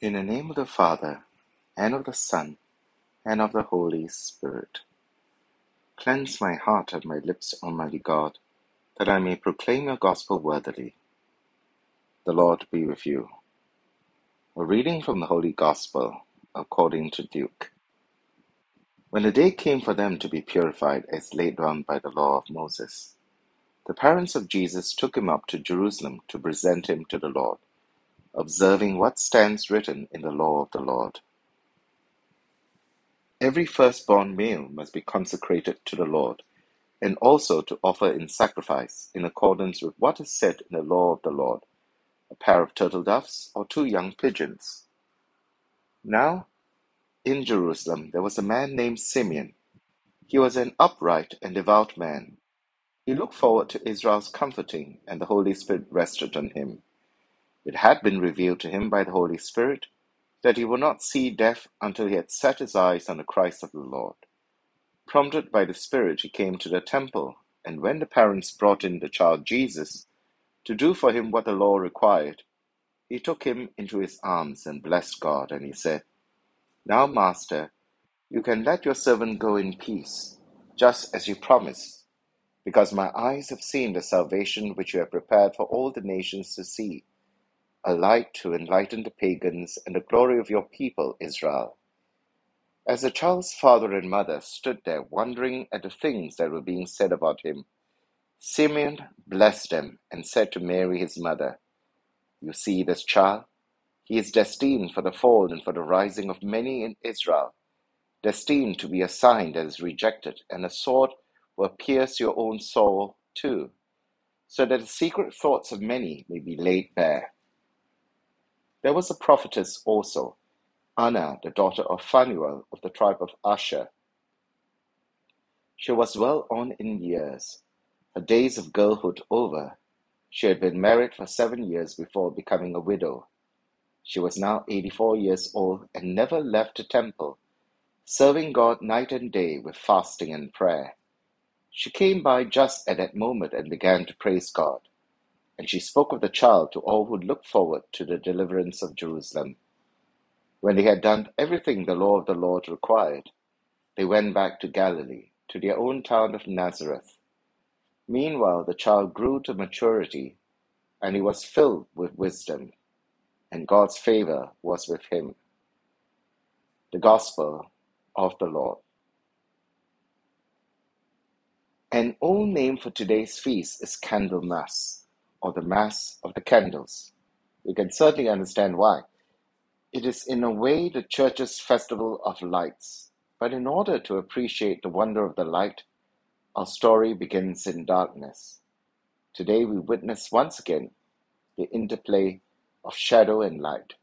In the name of the Father, and of the Son, and of the Holy Spirit. Cleanse my heart and my lips, Almighty God, that I may proclaim your gospel worthily. The Lord be with you. A reading from the Holy Gospel according to Luke. When the day came for them to be purified as laid down by the law of Moses, the parents of Jesus took him up to Jerusalem to present him to the Lord, observing what stands written in the law of the Lord. Every firstborn male must be consecrated to the Lord, and also to offer in sacrifice, in accordance with what is said in the law of the Lord, a pair of turtle doves or two young pigeons. Now, in Jerusalem there was a man named Simeon. He was an upright and devout man. He looked forward to Israel's comforting, and the Holy Spirit rested on him. It had been revealed to him by the Holy Spirit that he would not see death until he had set his eyes on the Christ of the Lord. Prompted by the Spirit, he came to the temple, and when the parents brought in the child Jesus to do for him what the law required, he took him into his arms and blessed God, and he said, Now, Master, you can let your servant go in peace, just as you promised, because my eyes have seen the salvation which you have prepared for all the nations to see, a light to enlighten the pagans and the glory of your people Israel. As the child's father and mother stood there wondering at the things that were being said about him, Simeon blessed them and said to Mary his mother, You see this child? He is destined for the fall and for the rising of many in Israel, destined to be a sign that is rejected, and a sword will pierce your own soul too, so that the secret thoughts of many may be laid bare. There was a prophetess also, Anna, the daughter of Phanuel of the tribe of Asher. She was well on in years, her days of girlhood over. She had been married for seven years before becoming a widow. She was now 84 years old and never left the temple, serving God night and day with fasting and prayer. She came by just at that moment and began to praise God. And she spoke of the child to all who looked forward to the deliverance of Jerusalem. When they had done everything the law of the Lord required, they went back to Galilee, to their own town of Nazareth. Meanwhile, the child grew to maturity, and he was filled with wisdom, and God's favor was with him. The Gospel of the Lord. An old name for today's feast is Candlemas or the Mass of the Candles. We can certainly understand why. It is in a way the Church's festival of lights, but in order to appreciate the wonder of the light, our story begins in darkness. Today we witness once again the interplay of shadow and light.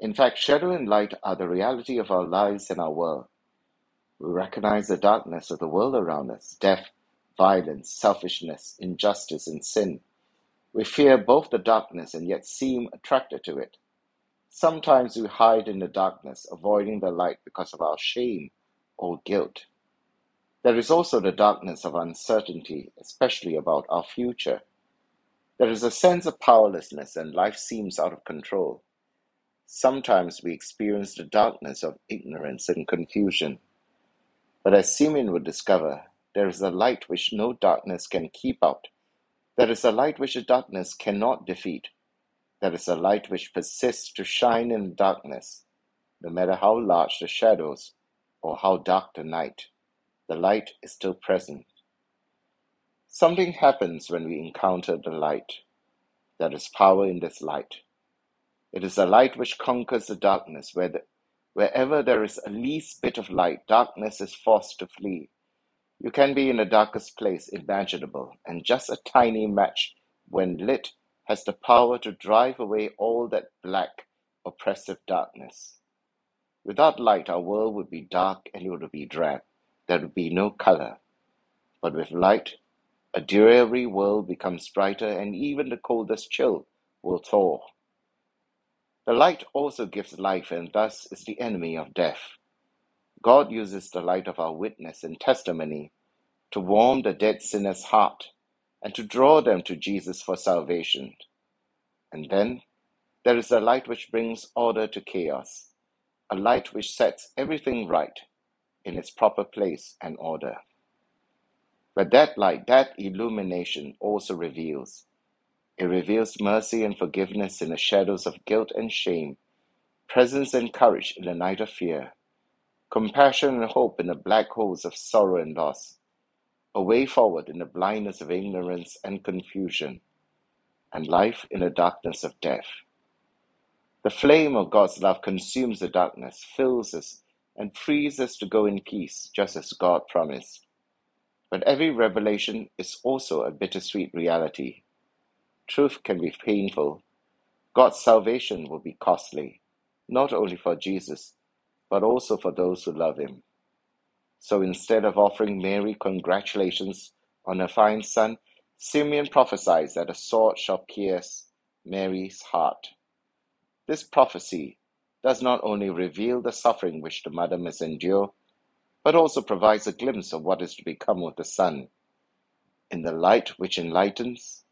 In fact, shadow and light are the reality of our lives and our world. We recognize the darkness of the world around us death, violence, selfishness, injustice, and sin. We fear both the darkness and yet seem attracted to it. Sometimes we hide in the darkness, avoiding the light because of our shame or guilt. There is also the darkness of uncertainty, especially about our future. There is a sense of powerlessness and life seems out of control. Sometimes we experience the darkness of ignorance and confusion. But as Simeon would discover, there is a light which no darkness can keep out there is a light which the darkness cannot defeat. There is a light which persists to shine in the darkness, no matter how large the shadows or how dark the night. The light is still present. Something happens when we encounter the light. There is power in this light. It is a light which conquers the darkness. Where the, wherever there is a least bit of light, darkness is forced to flee. You can be in the darkest place imaginable, and just a tiny match, when lit, has the power to drive away all that black, oppressive darkness. Without light, our world would be dark and it would be drab. There would be no color. But with light, a dreary world becomes brighter, and even the coldest chill will thaw. The light also gives life, and thus is the enemy of death. God uses the light of our witness and testimony to warm the dead sinner's heart and to draw them to Jesus for salvation. And then There is a light which brings order to chaos, a light which sets everything right in its proper place and order. But that light, that illumination also reveals. It reveals mercy and forgiveness in the shadows of guilt and shame, presence and courage in the night of fear, compassion and hope in the black holes of sorrow and loss, a way forward in the blindness of ignorance and confusion, and life in the darkness of death. The flame of God's love consumes the darkness, fills us, and frees us to go in peace, just as God promised. But every revelation is also a bittersweet reality. Truth can be painful. God's salvation will be costly, not only for Jesus, but also for those who love him. So instead of offering Mary congratulations on her fine son, Simeon prophesies that a sword shall pierce Mary's heart. This prophecy does not only reveal the suffering which the mother must endure, but also provides a glimpse of what is to become of the Son. In the light which enlightens,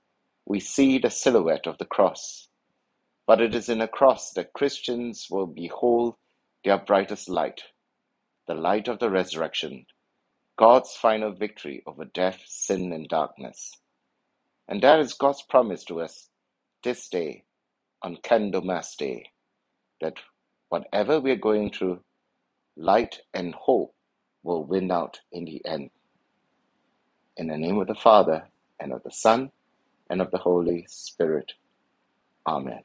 we see the silhouette of the cross. But it is in a cross that Christians will behold their brightest light, the light of the resurrection, God's final victory over death, sin, and darkness. And that is God's promise to us this day, on Candlemas Day, that whatever we're going through, light and hope will win out in the end. In the name of the Father, and of the Son, and of the Holy Spirit. Amen.